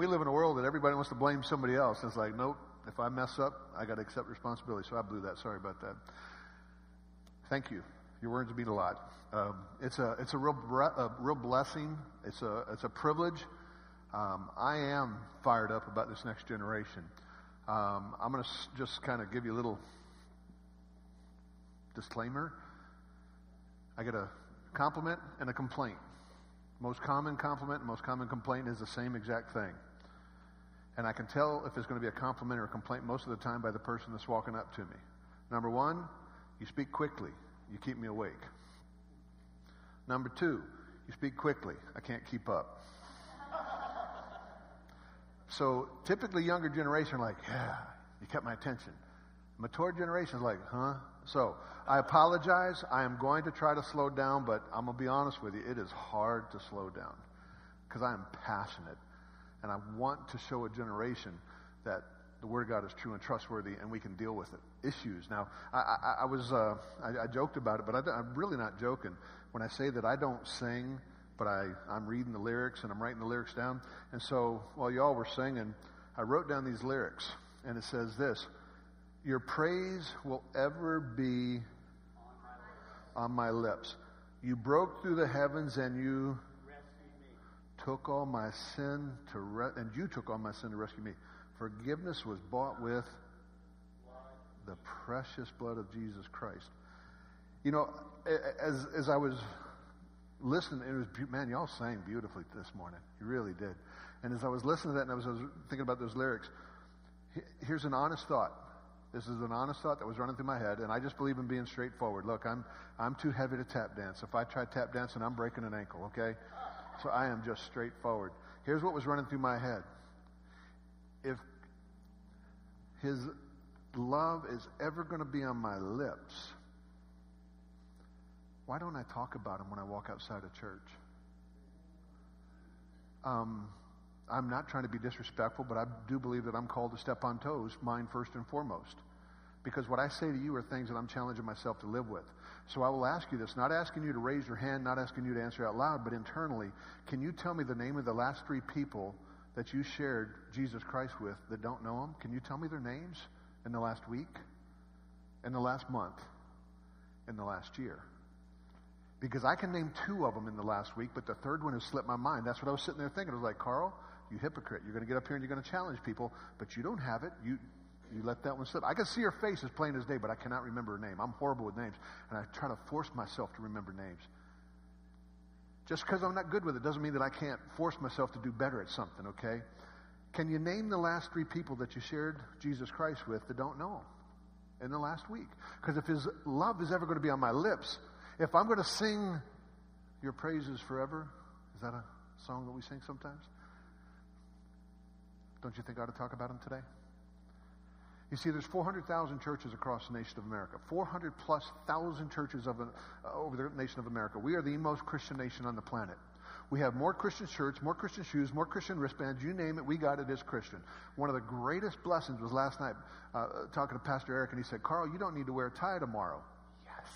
we live in a world that everybody wants to blame somebody else. It's like, nope, if I mess up, I got to accept responsibility. So I blew that. Sorry about that. Thank you. Your words mean a lot. Um, it's a it's a real a real blessing. It's a it's a privilege. Um, I am fired up about this next generation. Um, I'm going to just kind of give you a little disclaimer. I get a compliment and a complaint. Most common compliment and most common complaint is the same exact thing. And I can tell if it's going to be a compliment or a complaint most of the time by the person that's walking up to me. Number one, you speak quickly. You keep me awake. Number two, you speak quickly. I can't keep up. So typically younger generation are like, yeah, you kept my attention. Mature generation is like, huh? So I apologize. I am going to try to slow down, but I'm going to be honest with you. It is hard to slow down because I am passionate and I want to show a generation that the Word of God is true and trustworthy and we can deal with it. Issues. Now, I, I, I was, uh, I, I, joked about it, but I, I'm really not joking when I say that I don't sing, but I, I'm reading the lyrics and I'm writing the lyrics down. And so while y'all were singing, I wrote down these lyrics and it says this your praise will ever be on my lips. You broke through the heavens and you took all my sin to re- and you took all my sin to rescue me. Forgiveness was bought with the precious blood of Jesus Christ. You know, as as I was listening, it was man, y'all sang beautifully this morning. You really did. And as I was listening to that, and I was, I was thinking about those lyrics, here's an honest thought. This is an honest thought that was running through my head, and I just believe in being straightforward. Look, I'm I'm too heavy to tap dance. If I try tap dancing, I'm breaking an ankle. Okay, so I am just straightforward. Here's what was running through my head. If His love is ever going to be on my lips, why don't I talk about Him when I walk outside of church? Um, I'm not trying to be disrespectful, but I do believe that I'm called to step on toes, mine first and foremost. Because what I say to you are things that I'm challenging myself to live with. So I will ask you this, not asking you to raise your hand, not asking you to answer out loud, but internally, can you tell me the name of the last three people that you shared Jesus Christ with that don't know him? Can you tell me their names in the last week, in the last month, in the last year? Because I can name two of them in the last week, but the third one has slipped my mind. That's what I was sitting there thinking. I was like, Carl, you hypocrite. You're going to get up here and you're going to challenge people, but you don't have it. You, you let that one slip. I can see her face as plain as day, but I cannot remember her name. I'm horrible with names, and I try to force myself to remember names. Just because I'm not good with it doesn't mean that I can't force myself to do better at something, okay? Can you name the last three people that you shared Jesus Christ with that don't know him in the last week? Because if his love is ever going to be on my lips, if I'm going to sing your praises forever, is that a song that we sing sometimes? Don't you think I ought to talk about him today? You see, there's 400,000 churches across the nation of America. 400 plus thousand churches of, uh, over the nation of America. We are the most Christian nation on the planet. We have more Christian shirts, more Christian shoes, more Christian wristbands. You name it, we got it as Christian. One of the greatest blessings was last night uh, talking to Pastor Eric, and he said, Carl, you don't need to wear a tie tomorrow. Yes.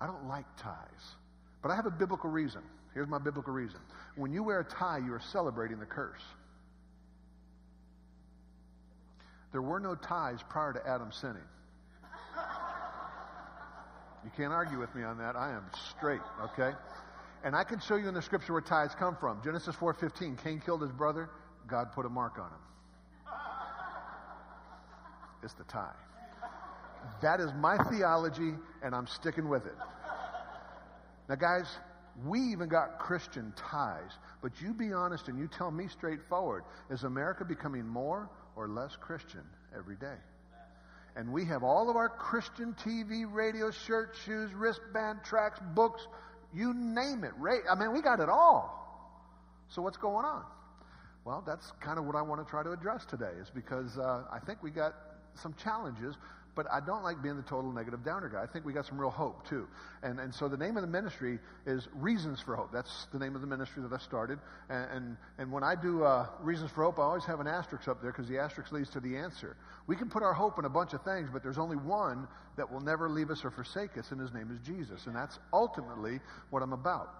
I don't like ties, but I have a biblical reason. Here's my biblical reason. When you wear a tie, you are celebrating the curse. There were no ties prior to Adam sinning. You can't argue with me on that. I am straight, okay? And I can show you in the scripture where ties come from. Genesis 4:15, Cain killed his brother, God put a mark on him. It's the tie. That is my theology, and I'm sticking with it. Now, guys, we even got Christian ties, but you be honest and you tell me straightforward is America becoming more or less Christian every day? And we have all of our Christian TV, radio, shirt, shoes, wristband, tracks, books, you name it. I mean, we got it all. So what's going on? Well, that's kind of what I want to try to address today, is because uh, I think we got some challenges but I don't like being the total negative downer guy. I think we got some real hope too. And, and so the name of the ministry is Reasons for Hope. That's the name of the ministry that I started. And, and, and when I do uh, Reasons for Hope, I always have an asterisk up there because the asterisk leads to the answer. We can put our hope in a bunch of things, but there's only one that will never leave us or forsake us, and his name is Jesus. And that's ultimately what I'm about.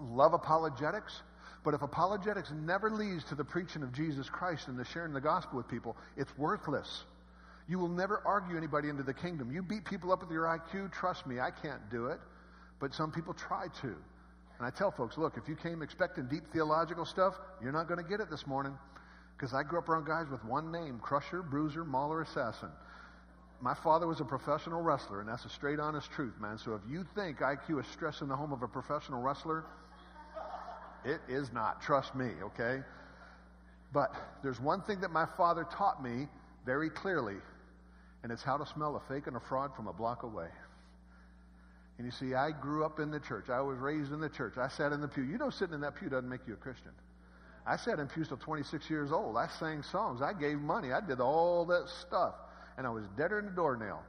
Love apologetics But if apologetics never leads to the preaching of Jesus Christ and the sharing the gospel with people, it's worthless. You will never argue anybody into the kingdom. You beat people up with your IQ, trust me, I can't do it. But some people try to. And I tell folks, look, if you came expecting deep theological stuff, you're not going to get it this morning. Because I grew up around guys with one name crusher, bruiser, mauler, assassin. My father was a professional wrestler, and that's a straight, honest truth, man. So if you think IQ is stress in the home of a professional wrestler, it is not. Trust me, okay? But there's one thing that my father taught me very clearly, and it's how to smell a fake and a fraud from a block away. And you see, I grew up in the church. I was raised in the church. I sat in the pew. You know, sitting in that pew doesn't make you a Christian. I sat in pews till 26 years old. I sang songs. I gave money. I did all that stuff. And I was deader than a doornail.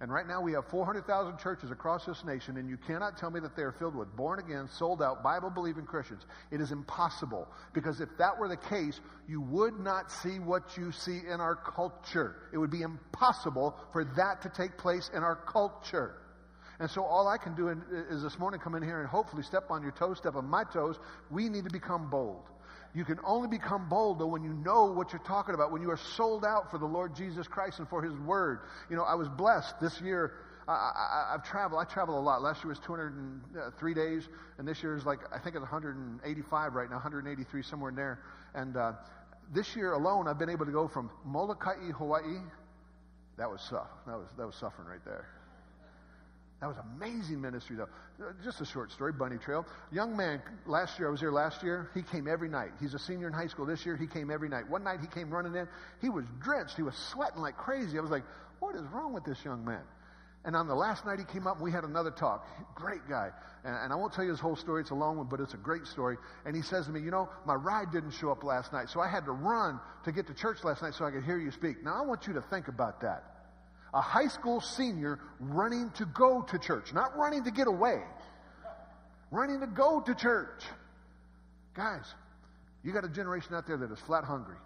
And right now we have 400,000 churches across this nation, and you cannot tell me that they are filled with born again, sold out, Bible believing Christians. It is impossible. Because if that were the case, you would not see what you see in our culture. It would be impossible for that to take place in our culture. And so all I can do is this morning come in here and hopefully step on your toes, step on my toes. We need to become bold. You can only become bold though when you know what you're talking about, when you are sold out for the Lord Jesus Christ and for His Word. You know, I was blessed this year. I, have traveled. I travel a lot. Last year was 203 days, and this year is like I think it's 185 right now, 183 somewhere in there. And uh, this year alone, I've been able to go from Molokai, Hawaii. That was tough. That was that was suffering right there. That was amazing ministry, though. Just a short story, Bunny Trail. Young man, last year, I was here last year, he came every night. He's a senior in high school this year, he came every night. One night he came running in, he was drenched, he was sweating like crazy. I was like, what is wrong with this young man? And on the last night he came up, and we had another talk. Great guy. And, and, I won't tell you his whole story, it's a long one, but it's a great story. And he says to me, You know, my ride didn't show up last night, so I had to run to get to church last night so I could hear you speak. Now I want you to think about that a high school senior running to go to church, not running to get away, running to go to church. Guys, you got a generation out there that is flat hungry,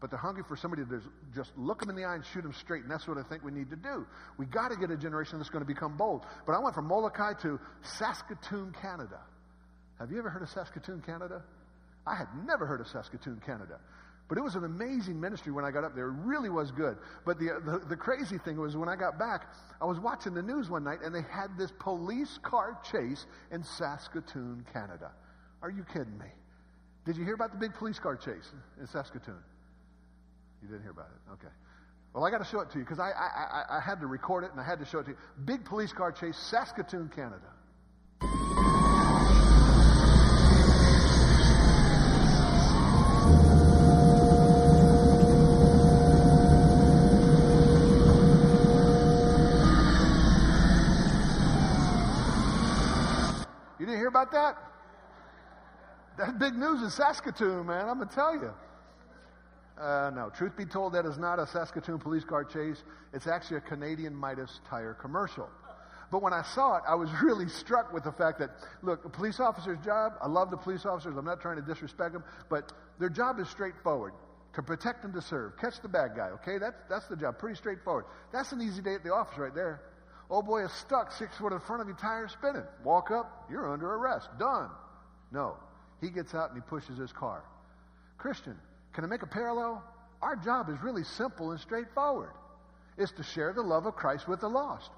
but they're hungry for somebody to just look them in the eye and shoot them straight, and that's what I think we need to do. We got to get a generation that's going to become bold. But I went from Molokai to Saskatoon, Canada. Have you ever heard of Saskatoon, Canada? I had never heard of Saskatoon, Canada. But it was an amazing ministry when I got up there. It really was good. But the, the, the, crazy thing was when I got back, I was watching the news one night and they had this police car chase in Saskatoon, Canada. Are you kidding me? Did you hear about the big police car chase in Saskatoon? You didn't hear about it? Okay. Well, I got to show it to you because I, I, I, I had to record it and I had to show it to you. Big police car chase, Saskatoon, Canada. About that? That's big news in Saskatoon, man. I'm going to tell you. Uh, no, truth be told, that is not a Saskatoon police car chase. It's actually a Canadian Midas tire commercial. But when I saw it, I was really struck with the fact that, look, a police officer's job, I love the police officers, I'm not trying to disrespect them, but their job is straightforward to protect and to serve. Catch the bad guy, okay? That's, that's the job. Pretty straightforward. That's an easy day at the office right there. Old boy is stuck six foot in front of you, tire spinning. Walk up, you're under arrest. Done. No. He gets out and he pushes his car. Christian, can I make a parallel? Our job is really simple and straightforward. It's to share the love of Christ with the lost.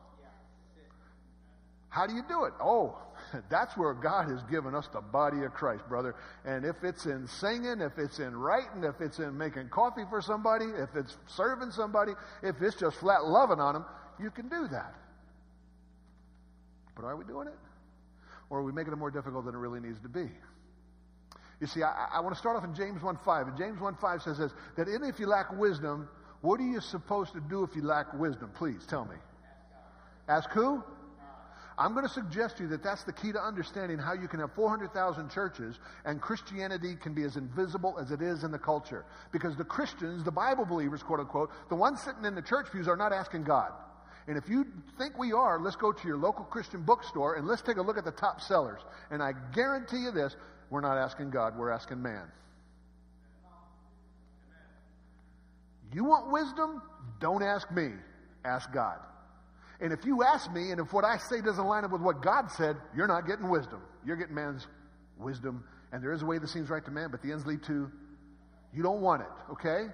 How do you do it? Oh, that's where God has given us the body of Christ, brother. And if it's in singing, if it's in writing, if it's in making coffee for somebody, if it's serving somebody, if it's just flat loving on them, you can do that. But are we doing it? Or are we making it more difficult than it really needs to be? You see, I, I want to start off in James 1.5. And James 1.5 says this, that if you lack wisdom, what are you supposed to do if you lack wisdom? Please tell me. Ask who? I'm going to suggest to you that that's the key to understanding how you can have 400,000 churches and Christianity can be as invisible as it is in the culture. Because the Christians, the Bible believers, quote unquote, the ones sitting in the church pews are not asking God. And if you think we are, let's go to your local Christian bookstore and let's take a look at the top sellers. And I guarantee you this we're not asking God, we're asking man. You want wisdom? Don't ask me, ask God. And if you ask me, and if what I say doesn't line up with what God said, you're not getting wisdom. You're getting man's wisdom And there is a way that seems right to man, but the ends lead to you don't want it, okay?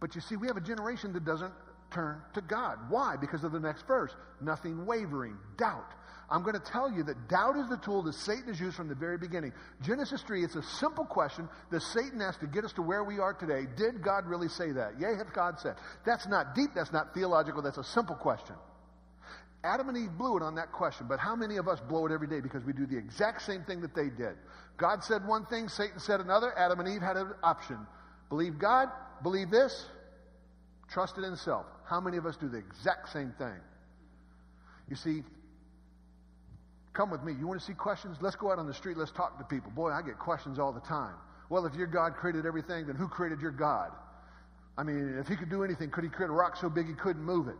But you see, we have a generation that doesn't turn to God. Why? Because of the next verse. Nothing wavering, doubt. I'm going to tell you that doubt is the tool that Satan has used from the very beginning. Genesis 3, it's a simple question that Satan asked to get us to where we are today. Did God really say that? Yea, hath God said. That's not deep, that's not theological, that's a simple question. Adam and Eve blew it on that question, but how many of us blow it every day because we do the exact same thing that they did? God said one thing, Satan said another. Adam and Eve had an option. Believe God, believe this, trust it in self. How many of us do the exact same thing? You see, come with me. You want to see questions? Let's go out on the street. Let's talk to people. Boy, I get questions all the time. Well, if your God created everything, then who created your God? I mean, if he could do anything, could he create a rock so big he couldn't move it?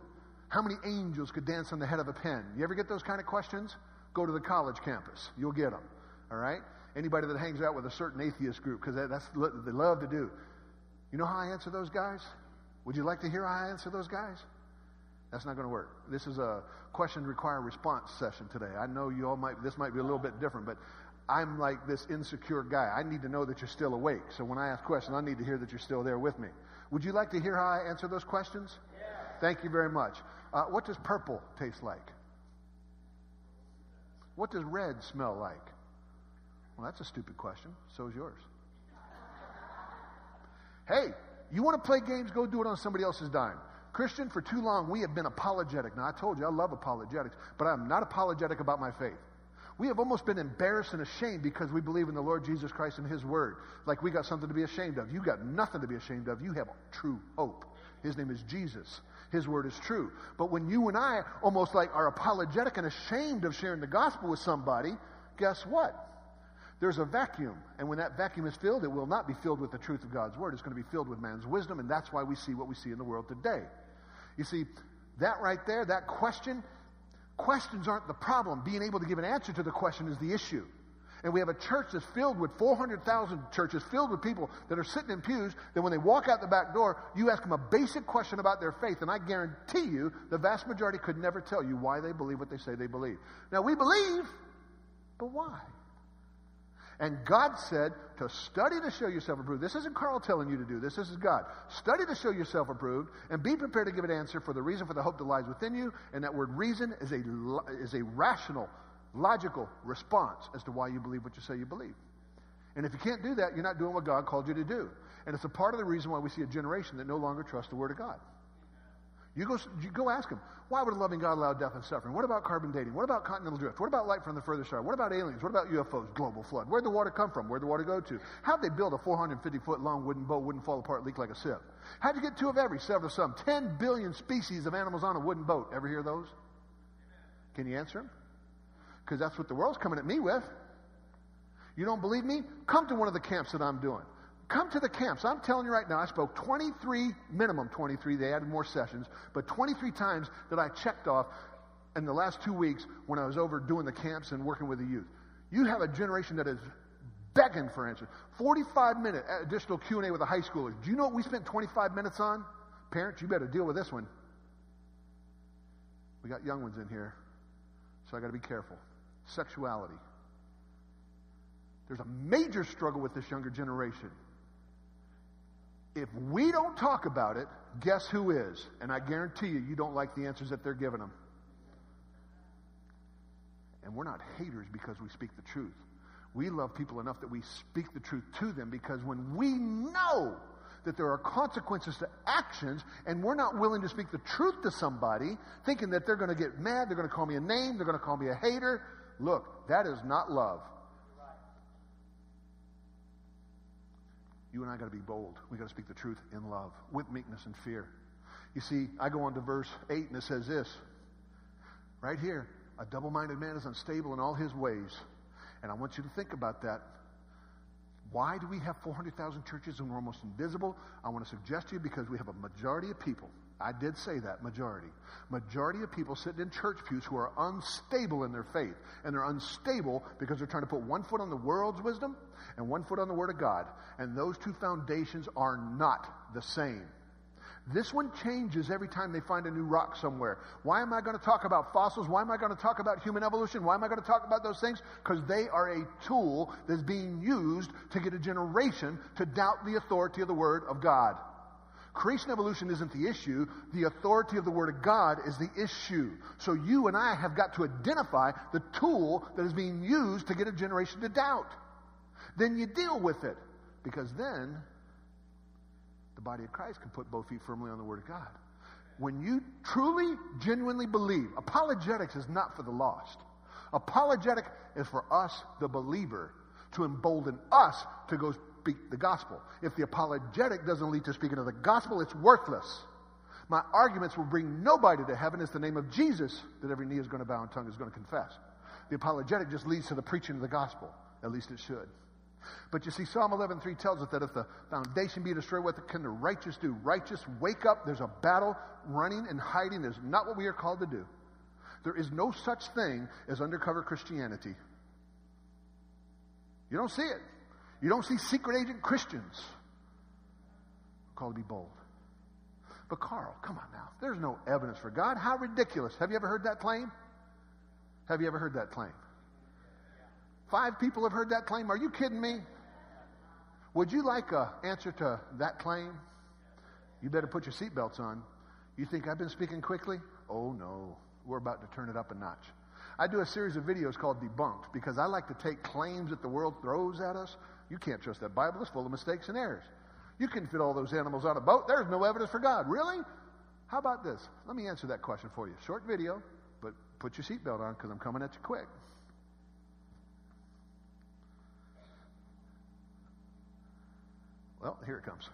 How many angels could dance on the head of a pen? You ever get those kind of questions? Go to the college campus. You'll get them. All right? Anybody that hangs out with a certain atheist group, because that's what they love to do. You know how I answer those guys? Would you like to hear how I answer those guys? That's not going to work. This is a question require response session today. I know you all might, this might be a little bit different, but I'm like this insecure guy. I need to know that you're still awake. So when I ask questions, I need to hear that you're still there with me. Would you like to hear how I answer those questions? Yeah. Thank you very much. Uh, what does purple taste like? What does red smell like? Well, that's a stupid question. So is yours. Hey, you want to play games? Go do it on somebody else's dime. Christian, for too long, we have been apologetic. Now, I told you I love apologetics, but I'm not apologetic about my faith. We have almost been embarrassed and ashamed because we believe in the Lord Jesus Christ and His Word. Like we got something to be ashamed of. You got nothing to be ashamed of. You have true hope. His name is Jesus. His word is true. But when you and I almost like are apologetic and ashamed of sharing the gospel with somebody, guess what? There's a vacuum. And when that vacuum is filled, it will not be filled with the truth of God's word. It's going to be filled with man's wisdom. And that's why we see what we see in the world today. You see, that right there, that question, questions aren't the problem. Being able to give an answer to the question is the issue. And we have a church that's filled with 400,000 churches filled with people that are sitting in pews that when they walk out the back door, you ask them a basic question about their faith, and I guarantee you the vast majority could never tell you why they believe what they say they believe. Now, we believe, but why? And God said to study to show yourself approved. This isn't Carl telling you to do this. This is God. Study to show yourself approved and be prepared to give an answer for the reason for the hope that lies within you. And that word reason is a, is a rational logical response as to why you believe what you say you believe. And if you can't do that, you're not doing what God called you to do. And it's a part of the reason why we see a generation that no longer trusts the Word of God. You go, you go ask them, why would a loving God allow death and suffering? What about carbon dating? What about continental drift? What about light from the further star? What about aliens? What about UFOs? Global flood? Where'd the water come from? Where'd the water go to? How'd they build a 450 foot long wooden boat wouldn't fall apart, leak like a sieve? How'd you get two of every, seven of some? 10 billion species of animals on a wooden boat. Ever hear those? Can you answer them? because that's what the world's coming at me with. You don't believe me? Come to one of the camps that I'm doing. Come to the camps. I'm telling you right now, I spoke 23, minimum 23, they added more sessions, but 23 times that I checked off in the last two weeks when I was over doing the camps and working with the youth. You have a generation that is begging for answers. 45 minute additional Q&A with a high schooler. Do you know what we spent 25 minutes on? Parents, you better deal with this one. We got young ones in here, so I got to be careful sexuality. There's a major struggle with this younger generation. If we don't talk about it, guess who is? And I guarantee you, you don't like the answers that they're giving them. And we're not haters because we speak the truth. We love people enough that we speak the truth to them because when we know that there are consequences to actions, and we're not willing to speak the truth to somebody, thinking that they're going to get mad, they're going to call me a name, they're going to call me a hater, Look, that is not love. You and I got to be bold. We got to speak the truth in love, with meekness and fear. You see, I go on to verse 8 and it says this right here a double minded man is unstable in all his ways. And I want you to think about that. Why do we have 400,000 churches and we're almost invisible? I want to suggest to you because we have a majority of people I did say that, majority. Majority of people sitting in church pews who are unstable in their faith. And they're unstable because they're trying to put one foot on the world's wisdom and one foot on the Word of God. And those two foundations are not the same. This one changes every time they find a new rock somewhere. Why am I going to talk about fossils? Why am I going to talk about human evolution? Why am I going to talk about those things? Because they are a tool that's being used to get a generation to doubt the authority of the Word of God. Creation evolution isn't the issue. The authority of the Word of God is the issue. So you and I have got to identify the tool that is being used to get a generation to doubt. Then you deal with it. Because then the body of Christ can put both feet firmly on the Word of God. When you truly, genuinely believe, apologetics is not for the lost. Apologetic is for us, the believer, to embolden us to go speak the gospel. If the apologetic doesn't lead to speaking of the gospel, it's worthless. My arguments will bring nobody to heaven. It's the name of Jesus that every knee is going to bow and tongue is going to confess. The apologetic just leads to the preaching of the gospel. At least it should. But you see, Psalm 11.3 tells us that if the foundation be destroyed, what can the righteous do? Righteous, wake up. There's a battle. Running and hiding is not what we are called to do. There is no such thing as undercover Christianity. You don't see it. You don't see secret agent Christians. Called to be bold. But Carl, come on now. There's no evidence for God. How ridiculous. Have you ever heard that claim? Have you ever heard that claim? Five people have heard that claim. Are you kidding me? Would you like an answer to that claim? You better put your seatbelts on. You think I've been speaking quickly? Oh, no. We're about to turn it up a notch. I do a series of videos called Debunked because I like to take claims that the world throws at us. You can't trust that Bible. It's full of mistakes and errors. You can fit all those animals on a boat. There's no evidence for God. Really? How about this? Let me answer that question for you. Short video, but put your seatbelt on because I'm coming at you quick. Well, here it comes.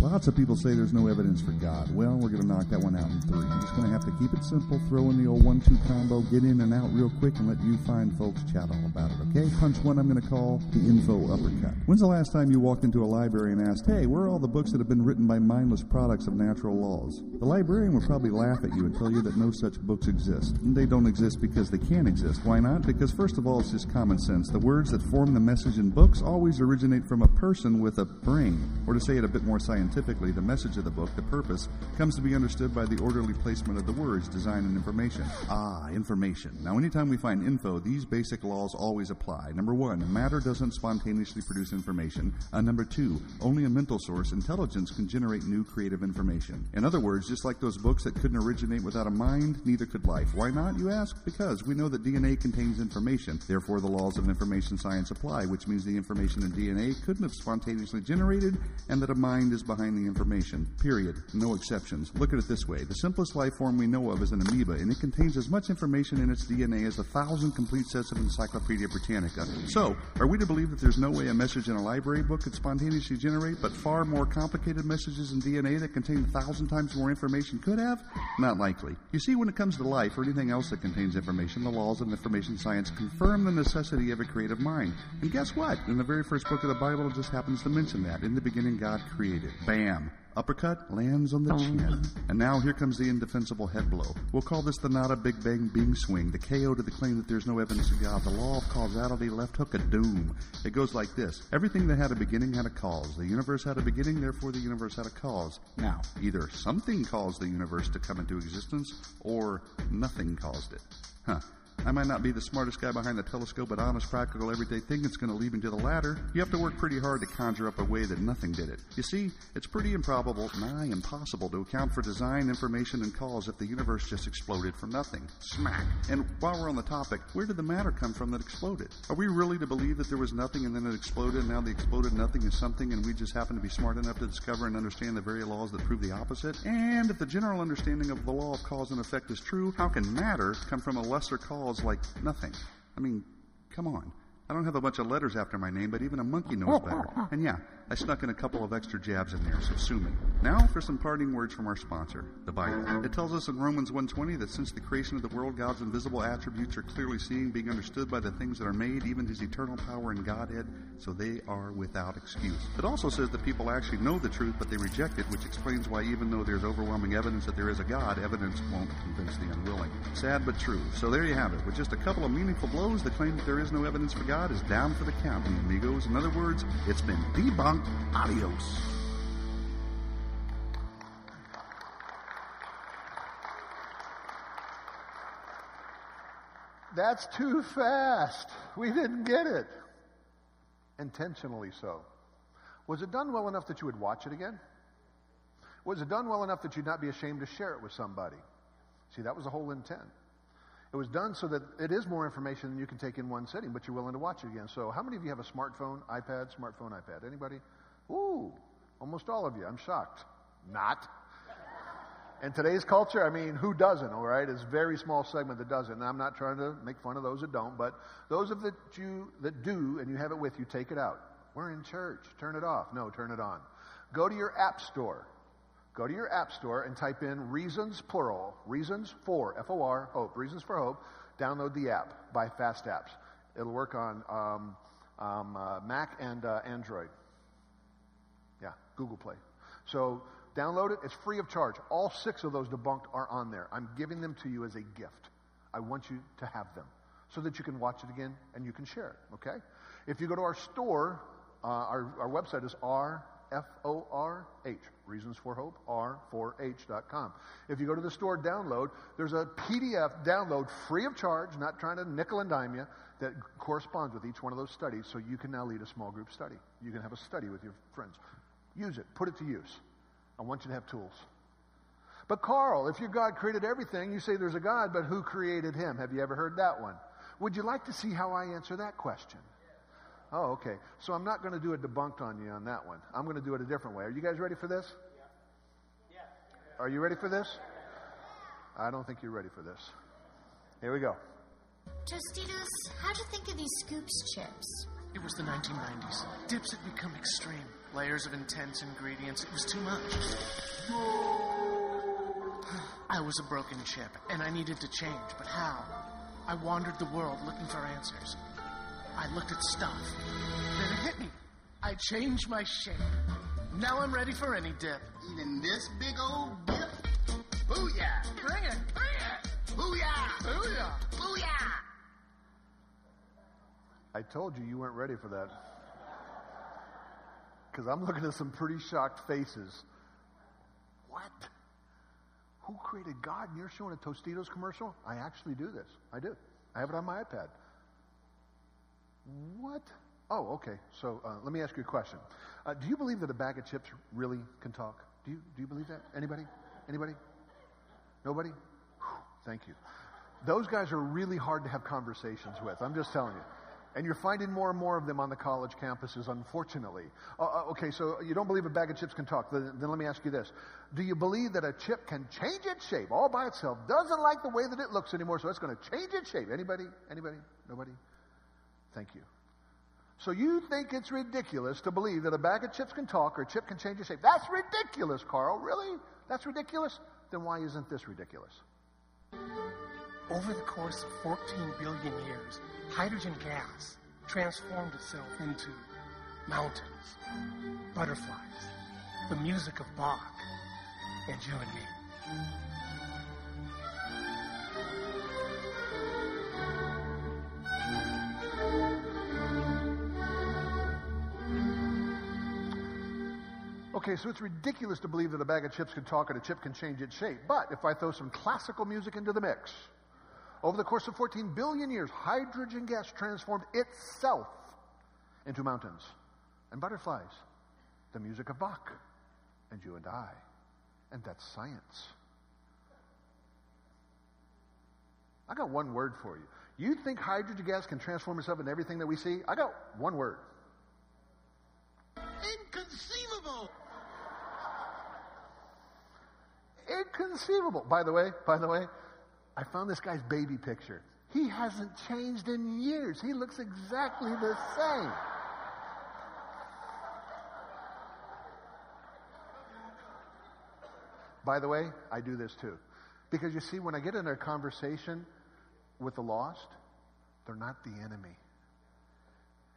Lots of people say there's no evidence for God. Well, we're going to knock that one out in three. I'm just going to have to keep it simple, throw in the old one-two combo, get in and out real quick, and let you fine folks chat all about it, okay? Punch one I'm going to call the info uppercut. When's the last time you walked into a library and asked, hey, where are all the books that have been written by mindless products of natural laws? The librarian will probably laugh at you and tell you that no such books exist. And they don't exist because they can't exist. Why not? Because first of all, it's just common sense. The words that form the message in books always originate from a person with a brain. Or to say it a bit more scientific, scientifically, the message of the book, the purpose, comes to be understood by the orderly placement of the words, design, and information. Ah, information. Now, anytime we find info, these basic laws always apply. Number one, matter doesn't spontaneously produce information. Uh, number two, only a mental source, intelligence, can generate new creative information. In other words, just like those books that couldn't originate without a mind, neither could life. Why not, you ask? Because we know that DNA contains information. Therefore, the laws of information science apply, which means the information in DNA couldn't have spontaneously generated, and that a mind is behind behind the information. Period. No exceptions. Look at it this way. The simplest life form we know of is an amoeba, and it contains as much information in its DNA as a thousand complete sets of Encyclopedia Britannica. So, are we to believe that there's no way a message in a library book could spontaneously generate, but far more complicated messages in DNA that contain a thousand times more information could have? Not likely. You see, when it comes to life or anything else that contains information, the laws of information science confirm the necessity of a creative mind. And guess what? In the very first book of the Bible, it just happens to mention that. In the beginning, God created. Bam. Uppercut lands on the oh. chin. And now here comes the indefensible head blow. We'll call this the not a big bang bing swing, the KO to the claim that there's no evidence of God, the law of causality, left hook of doom. It goes like this. Everything that had a beginning had a cause. The universe had a beginning, therefore the universe had a cause. Now, either something caused the universe to come into existence, or nothing caused it. Huh. I might not be the smartest guy behind the telescope, but honest, practical, everyday thinking's going to lead me to the latter. You have to work pretty hard to conjure up a way that nothing did it. You see, it's pretty improbable, nigh impossible, to account for design, information, and cause if the universe just exploded from nothing. Smack. And while we're on the topic, where did the matter come from that exploded? Are we really to believe that there was nothing and then it exploded, and now the exploded nothing is something, and we just happen to be smart enough to discover and understand the very laws that prove the opposite? And if the general understanding of the law of cause and effect is true, how can matter come from a lesser cause? Like nothing. I mean, come on. I don't have a bunch of letters after my name, but even a monkey knows oh. better. And yeah, I snuck in a couple of extra jabs in there, so sue me. Now for some parting words from our sponsor, the Bible. It tells us in Romans 1.20 that since the creation of the world, God's invisible attributes are clearly seen, being understood by the things that are made, even his eternal power and Godhead, so they are without excuse. It also says that people actually know the truth, but they reject it, which explains why even though there's overwhelming evidence that there is a God, evidence won't convince the unwilling. Sad but true. So there you have it. With just a couple of meaningful blows, the claim that there is no evidence for God is down for the count, amigos. In other words, it's been debunked. Adios. That's too fast. We didn't get it. Intentionally so. Was it done well enough that you would watch it again? Was it done well enough that you'd not be ashamed to share it with somebody? See, that was the whole intent. It was done so that it is more information than you can take in one sitting, but you're willing to watch it again. So, how many of you have a smartphone, iPad, smartphone, iPad? Anybody? Ooh, almost all of you. I'm shocked. Not. In today's culture, I mean, who doesn't, all right? It's a very small segment that doesn't. And I'm not trying to make fun of those that don't, but those of that you that do and you have it with you, take it out. We're in church. Turn it off. No, turn it on. Go to your app store. Go to your app store and type in Reasons, plural, Reasons for, F O R, Hope, Reasons for Hope. Download the app by Fast Apps. It'll work on um, um, uh, Mac and uh, Android. Yeah, Google Play. So download it. It's free of charge. All six of those debunked are on there. I'm giving them to you as a gift. I want you to have them so that you can watch it again and you can share it, okay? If you go to our store, uh, our, our website is R F O R H, Reasons for Hope, R4H.com. If you go to the store, download, there's a PDF download free of charge, not trying to nickel and dime you, that corresponds with each one of those studies so you can now lead a small group study. You can have a study with your friends. Use it, put it to use. I want you to have tools. But Carl, if your God created everything, you say there's a God, but who created him? Have you ever heard that one? Would you like to see how I answer that question? Oh, okay. So I'm not going to do a debunked on you on that one. I'm going to do it a different way. Are you guys ready for this? Yeah. Are you ready for this? I don't think you're ready for this. Here we go. Tostitos, how'd you think of these scoops chips? It was the 1990s. Dips had become extreme. Layers of intense ingredients. It was too much. I was a broken chip, and I needed to change, but how? I wandered the world looking for answers. I looked at stuff. Then it hit me. I changed my shape. Now I'm ready for any dip. Even this big old dip? Booyah! Bring it! Bring it! Booyah! Booyah! Booyah! I told you you weren't ready for that. Because I'm looking at some pretty shocked faces. What? Who created God? And you're showing a Tostitos commercial? I actually do this. I do. I have it on my iPad. What? Oh, okay. So uh, let me ask you a question. Uh, do you believe that a bag of chips really can talk? Do you, do you believe that? Anybody? Anybody? Nobody? Whew, thank you. Those guys are really hard to have conversations with. I'm just telling you. And you're finding more and more of them on the college campuses, unfortunately. Uh, uh, okay, so you don't believe a bag of chips can talk. Then, then let me ask you this. Do you believe that a chip can change its shape all by itself? Doesn't like the way that it looks anymore, so it's going to change its shape. Anybody? Anybody? Nobody? Thank you. So you think it's ridiculous to believe that a bag of chips can talk or a chip can change its shape. That's ridiculous, Carl. Really? That's ridiculous? Then why isn't this ridiculous? Over the course of 14 billion years, hydrogen gas transformed itself into mountains, butterflies, the music of Bach, and you and me. Okay, so it's ridiculous to believe that a bag of chips can talk and a chip can change its shape. But if I throw some classical music into the mix, over the course of 14 billion years, hydrogen gas transformed itself into mountains and butterflies, the music of Bach, and you and I. And that's science. I got one word for you. You think hydrogen gas can transform itself into everything that we see? I got one word. Inconceivable! Inconceivable. By the way, by the way, I found this guy's baby picture. He hasn't changed in years. He looks exactly the same. By the way, I do this too. Because you see, when I get in a conversation with the lost, they're not the enemy.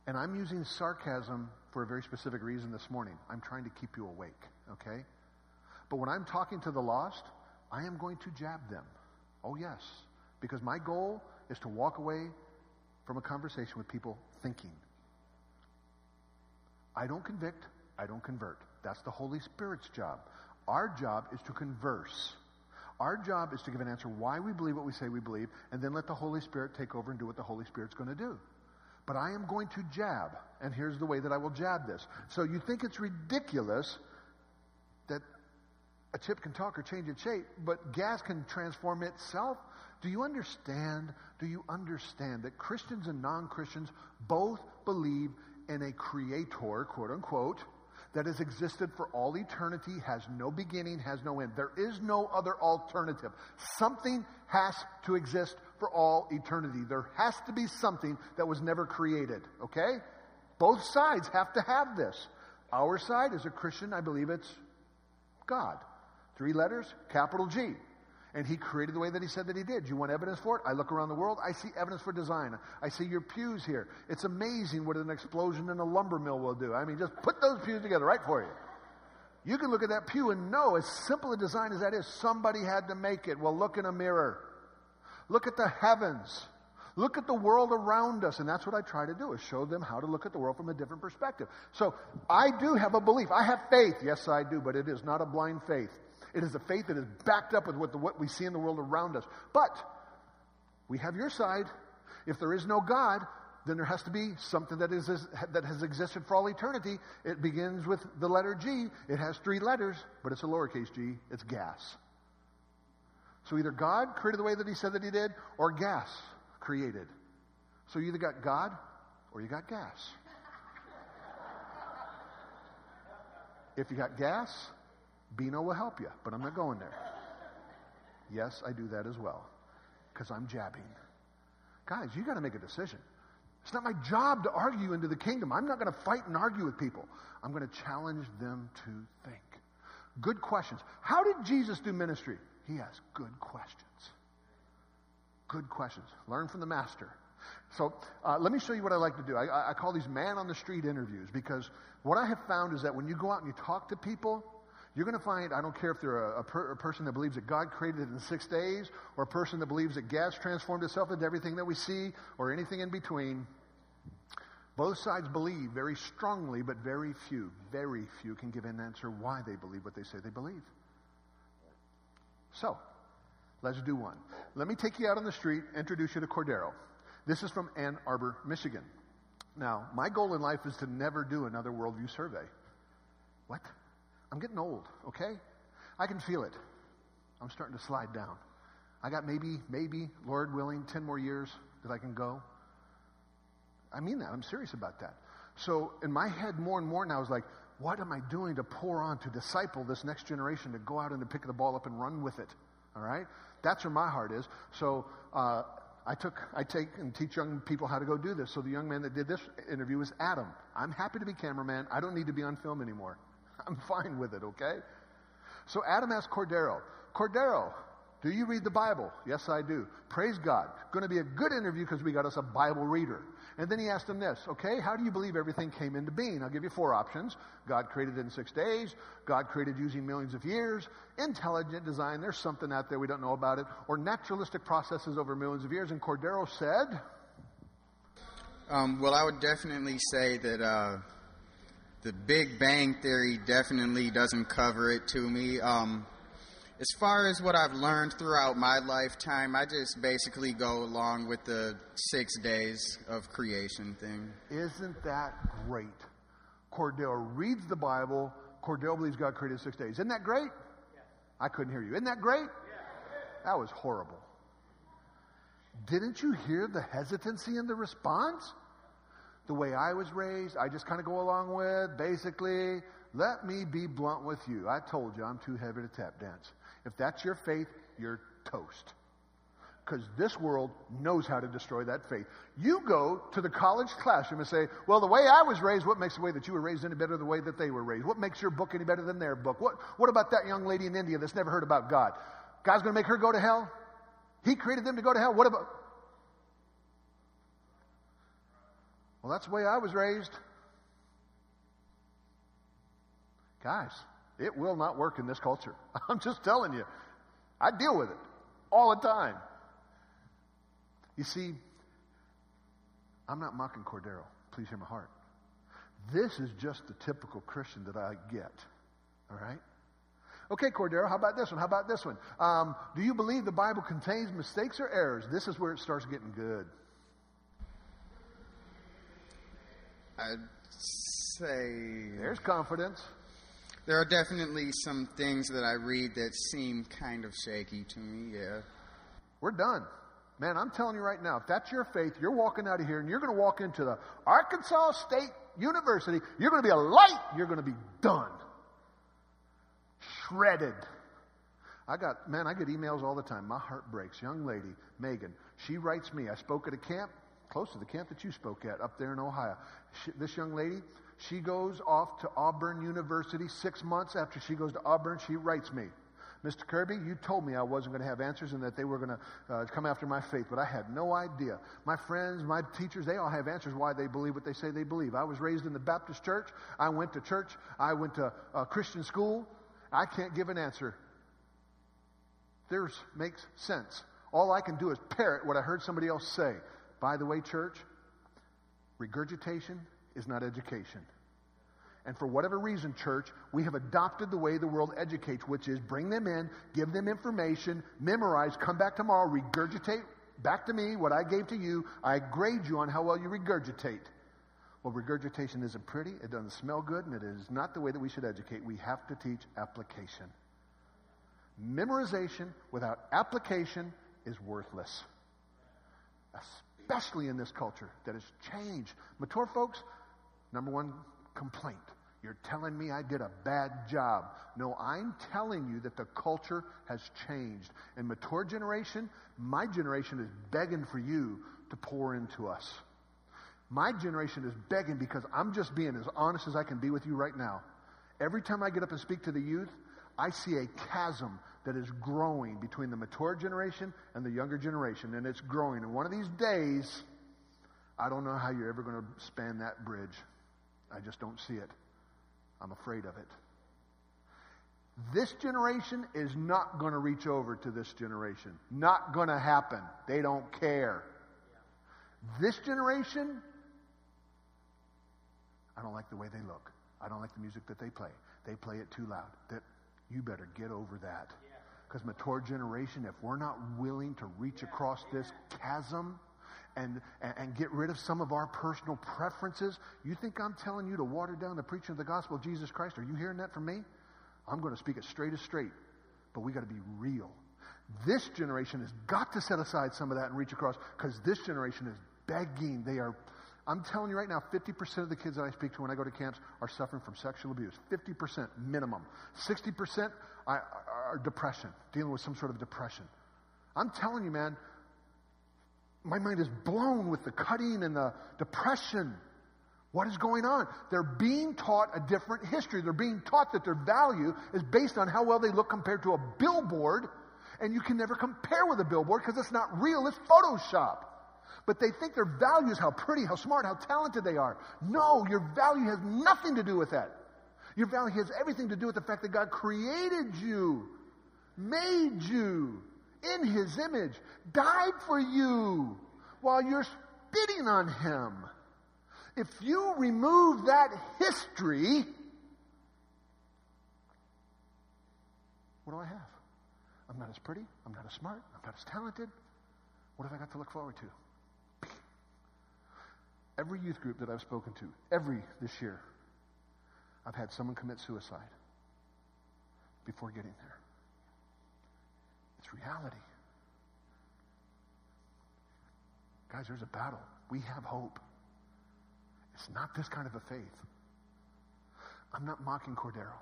And I'm using sarcasm for a very specific reason this morning. I'm trying to keep you awake, okay? But when I'm talking to the lost, I am going to jab them. Oh, yes. Because my goal is to walk away from a conversation with people thinking. I don't convict, I don't convert. That's the Holy Spirit's job. Our job is to converse. Our job is to give an answer why we believe what we say we believe, and then let the Holy Spirit take over and do what the Holy Spirit's going to do. But I am going to jab, and here's the way that I will jab this. So you think it's ridiculous a chip can talk or change its shape, but gas can transform itself? Do you understand? Do you understand that Christians and non Christians both believe in a creator, quote unquote, that has existed for all eternity, has no beginning, has no end. There is no other alternative. Something has to exist for all eternity. There has to be something that was never created, okay? Both sides have to have this. Our side, as a Christian, I believe it's God. Three letters, capital G. And he created the way that he said that he did. You want evidence for it? I look around the world, I see evidence for design. I see your pews here. It's amazing what an explosion in a lumber mill will do. I mean, just put those pews together right for you. You can look at that pew and know, as simple a design as that is, somebody had to make it. Well, look in a mirror. Look at the heavens. Look at the world around us. And that's what I try to do, is show them how to look at the world from a different perspective. So I do have a belief. I have faith. Yes, I do, but it is not a blind faith. It is a faith that is backed up with what, the, what we see in the world around us. But we have your side. If there is no God, then there has to be something that is that has existed for all eternity. It begins with the letter G. It has three letters, but it's a lowercase g. It's gas. So either God created the way that He said that He did, or gas created. So you either got God or you got gas. If you got gas, Beano will help you, but I'm not going there. Yes, I do that as well because I'm jabbing. Guys, you got to make a decision. It's not my job to argue into the kingdom. I'm not going to fight and argue with people. I'm going to challenge them to think. Good questions. How did Jesus do ministry? He asks good questions. Good questions. Learn from the master. So uh, let me show you what I like to do. I, I call these man on the street interviews because what I have found is that when you go out and you talk to people, you're going to find, I don't care if they're a, a, per, a, person that believes that God created it in six days, or a person that believes that gas transformed itself into everything that we see, or anything in between. Both sides believe very strongly, but very few, very few can give an answer why they believe what they say they believe. So, let's do one. Let me take you out on the street, introduce you to Cordero. This is from Ann Arbor, Michigan. Now, my goal in life is to never do another worldview survey. What? I'm getting old, okay? I can feel it. I'm starting to slide down. I got maybe, maybe, Lord willing, 10 more years that I can go. I mean that. I'm serious about that. So in my head, more and more now, I was like, what am I doing to pour on, to disciple this next generation, to go out and to pick the ball up and run with it? All right? That's where my heart is. So uh, I took, I take and teach young people how to go do this. So the young man that did this interview was Adam. I'm happy to be cameraman. I don't need to be on film anymore. I'm fine with it, okay? So Adam asked Cordero, Cordero, do you read the Bible? Yes, I do. Praise God. Going to be a good interview because we got us a Bible reader. And then he asked him this, okay, how do you believe everything came into being? I'll give you four options. God created in six days. God created using millions of years. Intelligent design, there's something out there we don't know about it. Or naturalistic processes over millions of years. And Cordero said, um, well, I would definitely say that uh, the Big Bang Theory definitely doesn't cover it to me. Um, as far as what I've learned throughout my lifetime, I just basically go along with the six days of creation thing. Isn't that great? Cordell reads the Bible. Cordell believes God created six days. Isn't that great? I couldn't hear you. Isn't that great? That was horrible. Didn't you hear the hesitancy in the response? The way I was raised, I just kind of go along with. Basically, let me be blunt with you. I told you I'm too heavy to tap dance. If that's your faith, you're toast. Because this world knows how to destroy that faith. You go to the college classroom and say, Well, the way I was raised, what makes the way that you were raised any better than the way that they were raised? What makes your book any better than their book? What, what about that young lady in India that's never heard about God? God's going to make her go to hell? He created them to go to hell. What about. Well, that's the way I was raised. Guys, it will not work in this culture. I'm just telling you. I deal with it all the time. You see, I'm not mocking Cordero. Please hear my heart. This is just the typical Christian that I get. All right? Okay, Cordero, how about this one? How about this one? Um, do you believe the Bible contains mistakes or errors? This is where it starts getting good. I'd say There's confidence. there are definitely some things that I read that seem kind of shaky to me. Yeah. We're done. Man, I'm telling you right now, if that's your faith, you're walking out of here and you're going to walk into the Arkansas State University. You're going to be a light. You're going to be done. Shredded. I got, man, I get emails all the time. My heart breaks. Young lady, Megan, she writes me. I spoke at a camp close to the camp that you spoke at up there in Ohio. She, this young lady, she goes off to Auburn University six months after she goes to Auburn. She writes me. Mr. Kerby, you told me I wasn't going to have answers and that they were going to uh, come after my faith, but I had no idea. My friends, my teachers, they all have answers why they believe what they say they believe. I was raised in the Baptist church. I went to church. I went to uh, Christian school. I can't give an answer. Theirs makes sense. All I can do is parrot what I heard somebody else say. By the way, church, regurgitation is not education. And for whatever reason, church, we have adopted the way the world educates, which is bring them in, give them information, memorize, come back tomorrow, regurgitate back to me what I gave to you. I grade you on how well you regurgitate. Well, regurgitation isn't pretty, it doesn't smell good, and it is not the way that we should educate. We have to teach application. Memorization without application is worthless, especially in this culture that has changed. Mature folks, number one complaint. You're telling me I did a bad job. No, I'm telling you that the culture has changed. And mature generation, my generation is begging for you to pour into us. My generation is begging because I'm just being as honest as I can be with you right now. Every time I get up and speak to the youth, I see a chasm that is growing between the mature generation and the younger generation, and it's growing. And one of these days, I don't know how you're ever going to span that bridge. I just don't see it. I'm afraid of it. This generation is not going to reach over to this generation. Not going to happen. They don't care. This generation, I don't like the way they look. I don't like the music that they play. They play it too loud. That you better get over that. Because mature generation, if we're not willing to reach across this chasm, and, and get rid of some of our personal preferences. You think I'm telling you to water down the preaching of the gospel of Jesus Christ? Are you hearing that from me? I'm going to speak it straight as straight, but we got to be real. This generation has got to set aside some of that and reach across because this generation is begging. They are, I'm telling you right now, 50% of the kids that I speak to when I go to camps are suffering from sexual abuse. 50% minimum. 60% are depression, dealing with some sort of depression. I'm telling you, man, my mind is blown with the cutting and the depression. What is going on? They're being taught a different history. They're being taught that their value is based on how well they look compared to a billboard, and you can never compare with a billboard because it's not real, it's Photoshop. But they think their value is how pretty, how smart, how talented they are. No, your value has nothing to do with that. Your value has everything to do with the fact that God created you, made you, in his image, died for you while you're spitting on him. If you remove that history, what do I have? I'm not as pretty. I'm not as smart. I'm not as talented. What have I got to look forward to? Every youth group that I've spoken to, every this year, I've had someone commit suicide before getting there. It's reality. Guys, there's a battle. We have hope. It's not this kind of a faith. I'm not mocking Cordero.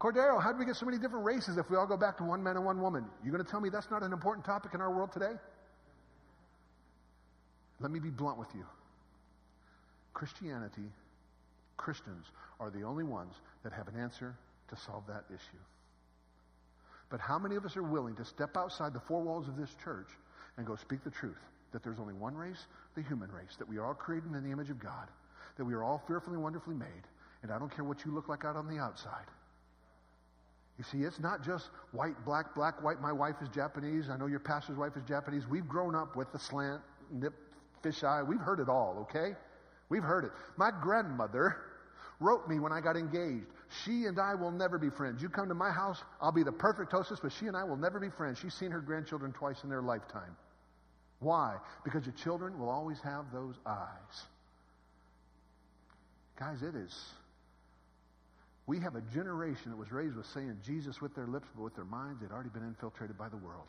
Cordero, how do we get so many different races if we all go back to one man and one woman? You're going to tell me that's not an important topic in our world today? Let me be blunt with you. Christianity, Christians are the only ones that have an answer to solve that issue. But how many of us are willing to step outside the four walls of this church and go speak the truth that there's only one race, the human race, that we are all created in the image of God, that we are all fearfully and wonderfully made, and I don't care what you look like out on the outside. You see, it's not just white, black, black, white. My wife is Japanese. I know your pastor's wife is Japanese. We've grown up with the slant nip fisheye. We've heard it all, okay? We've heard it. My grandmother wrote me when I got engaged. She and I will never be friends. You come to my house, I'll be the perfect hostess, but she and I will never be friends. She's seen her grandchildren twice in their lifetime. Why? Because your children will always have those eyes. Guys, it is. We have a generation that was raised with saying Jesus with their lips, but with their minds, they'd already been infiltrated by the world.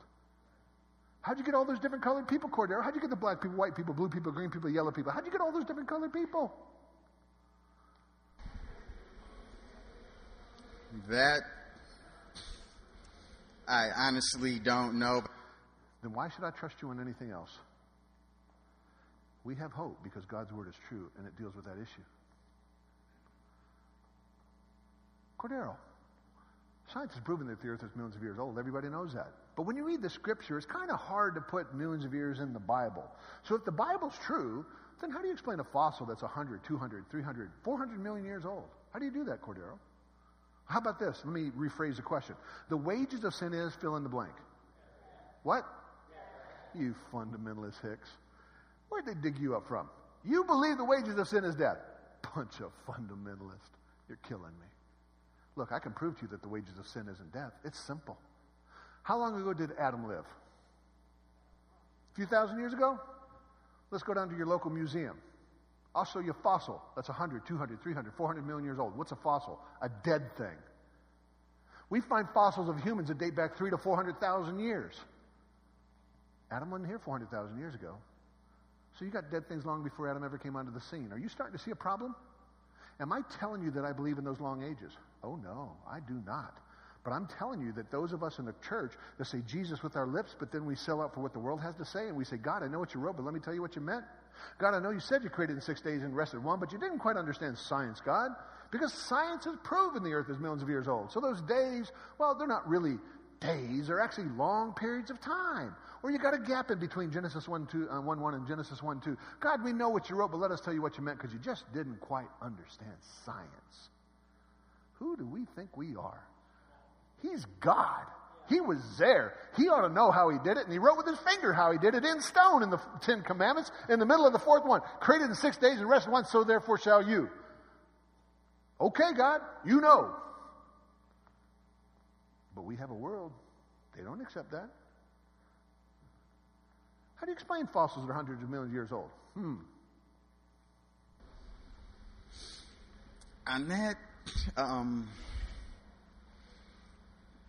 How'd you get all those different colored people, Cordero? How'd you get the black people, white people, blue people, green people, yellow people? How'd you get all those different colored people? That I honestly don't know. Then why should I trust you on anything else? We have hope because God's word is true and it deals with that issue. Cordero, science has proven that the earth is millions of years old. Everybody knows that. But when you read the scripture, it's kind of hard to put millions of years in the Bible. So if the Bible's true, then how do you explain a fossil that's 100, 200, 300, 400 million years old? How do you do that, Cordero? How about this? Let me rephrase the question. The wages of sin is fill in the blank. What? You fundamentalist Hicks. Where'd they dig you up from? You believe the wages of sin is death. Bunch of fundamentalists. You're killing me. Look, I can prove to you that the wages of sin isn't death. It's simple. How long ago did Adam live? A few thousand years ago? Let's go down to your local museum. I'll show you a fossil that's 100, 200, 300, 400 million years old. What's a fossil? A dead thing. We find fossils of humans that date back three to 400,000 years. Adam wasn't here 400,000 years ago. So you got dead things long before Adam ever came onto the scene. Are you starting to see a problem? Am I telling you that I believe in those long ages? Oh, no, I do not. But I'm telling you that those of us in the church that say Jesus with our lips, but then we sell out for what the world has to say, and we say, God, I know what you wrote, but let me tell you what you meant. God, I know you said you created in six days and rested one, but you didn't quite understand science, God, because science has proven the earth is millions of years old. So those days, well, they're not really days, they're actually long periods of time. Or you got a gap in between Genesis 1, 2, uh, 1, 1 and Genesis 1, 2. God, we know what you wrote, but let us tell you what you meant because you just didn't quite understand science. Who do we think we are? He's God. He was there. He ought to know how he did it, and he wrote with his finger how he did it in stone in the Ten Commandments, in the middle of the fourth one. Created in six days and rested once, so therefore shall you. Okay, God, you know. But we have a world. They don't accept that. How do you explain fossils that are hundreds of millions of years old? Hmm. On that, um,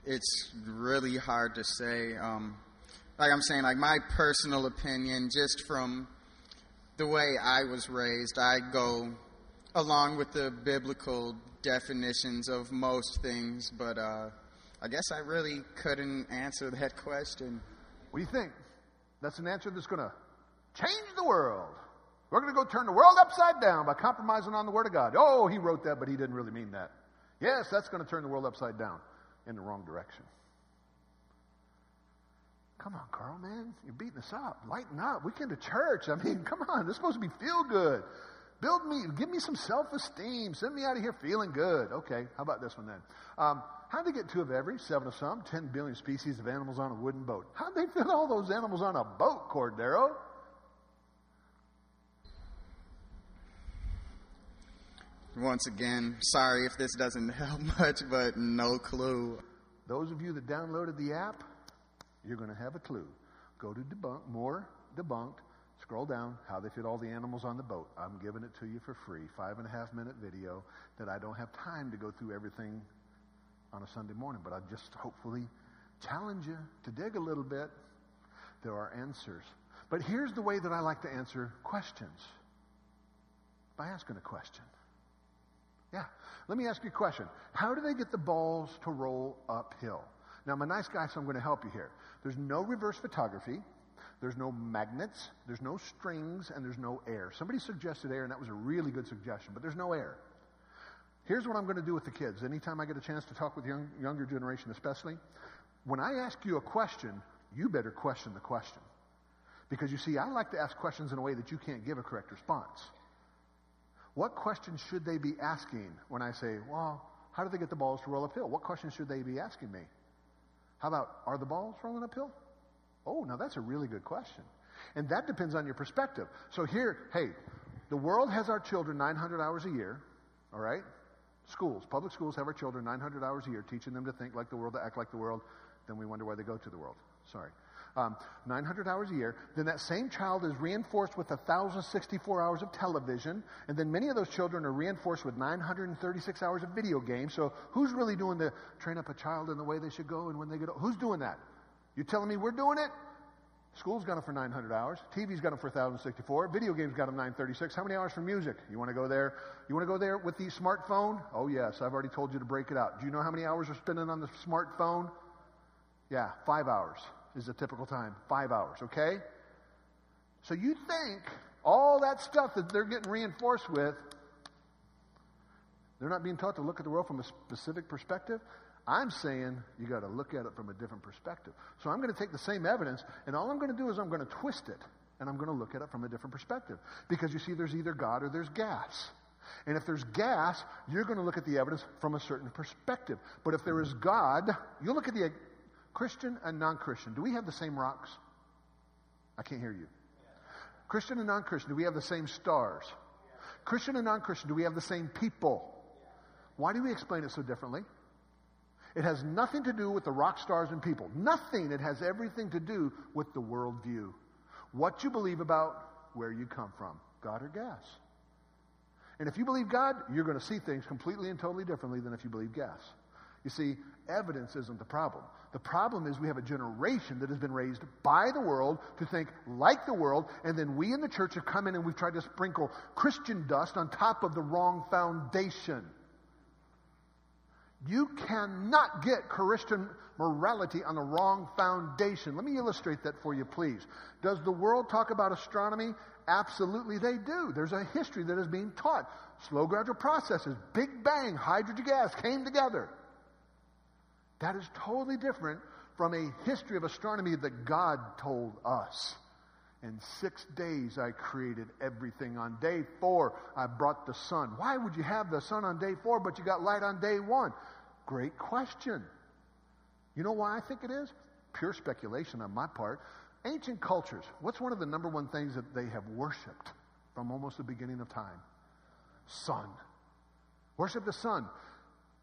it's really hard to say. Um, like I'm saying, like my personal opinion, just from the way I was raised, I go along with the biblical definitions of most things, but uh, I guess I really couldn't answer that question. What do you think? That's an answer that's going to change the world. We're going to go turn the world upside down by compromising on the Word of God. Oh, he wrote that, but he didn't really mean that. Yes, that's going to turn the world upside down in the wrong direction. Come on, Carl, man. You're beating us up. Lighten up. We came to church. I mean, come on. This is supposed to be feel good. Build me, give me some self esteem. Send me out of here feeling good. Okay, how about this one then? Um, how'd they get two of every, seven of some, ten billion species of animals on a wooden boat? How'd they fit all those animals on a boat, Cordero? Once again, sorry if this doesn't help much, but no clue. Those of you that downloaded the app, you're going to have a clue. Go to debunk, more debunked, scroll down, how they fit all the animals on the boat. I'm giving it to you for free. Five and a half minute video that I don't have time to go through everything on a Sunday morning, but I just hopefully challenge you to dig a little bit. There are answers. But here's the way that I like to answer questions by asking a question. Yeah. Let me ask you a question. How do they get the balls to roll uphill? Now, I'm a nice guy, so I'm going to help you here. There's no reverse photography. There's no magnets. There's no strings, and there's no air. Somebody suggested air, and that was a really good suggestion, but there's no air. Here's what I'm going to do with the kids. Anytime I get a chance to talk with young, younger generation, especially, when I ask you a question, you better question the question. Because you see, I like to ask questions in a way that you can't give a correct response. What questions should they be asking when I say, well, how do they get the balls to roll uphill? What questions should they be asking me? How about, are the balls rolling uphill? Oh, now that's a really good question. And that depends on your perspective. So here, hey, the world has our children 900 hours a year, all right? Schools, public schools have our children 900 hours a year, teaching them to think like the world, to act like the world. Then we wonder why they go to the world. Sorry. Um, 900 hours a year. Then that same child is reinforced with 1,064 hours of television. And then many of those children are reinforced with 936 hours of video games. So who's really doing the train up a child in the way they should go and when they get Who's doing that? You telling me we're doing it? School's got them for 900 hours. TV's got them for 1,064. Video games got them 936. How many hours for music? You want to go there? You want to go there with the smartphone? Oh, yes. I've already told you to break it out. Do you know how many hours you're spending on the smartphone? Yeah, five hours is a typical time. Five hours, okay? So you think all that stuff that they're getting reinforced with, they're not being taught to look at the world from a specific perspective? I'm saying you got to look at it from a different perspective. So I'm going to take the same evidence, and all I'm going to do is I'm going to twist it, and I'm going to look at it from a different perspective. Because you see, there's either God or there's gas. And if there's gas, you're going to look at the evidence from a certain perspective. But if there is God, you look at the Christian and non Christian. Do we have the same rocks? I can't hear you. Christian and non Christian, do we have the same stars? Christian and non Christian, do we have the same people? Why do we explain it so differently? It has nothing to do with the rock stars and people. Nothing. It has everything to do with the worldview. What you believe about where you come from, God or gas. And if you believe God, you're going to see things completely and totally differently than if you believe gas. You see, evidence isn't the problem. The problem is we have a generation that has been raised by the world to think like the world, and then we in the church have come in and we've tried to sprinkle Christian dust on top of the wrong foundation. You cannot get Christian morality on the wrong foundation. Let me illustrate that for you, please. Does the world talk about astronomy? Absolutely, they do. There's a history that is being taught. Slow, gradual processes, Big Bang, hydrogen gas came together. That is totally different from a history of astronomy that God told us. In six days I created everything. On day four, I brought the sun. Why would you have the sun on day four, but you got light on day one? Great question. You know why I think it is? Pure speculation on my part. Ancient cultures, what's one of the number one things that they have worshiped from almost the beginning of time? Sun. Worship the sun.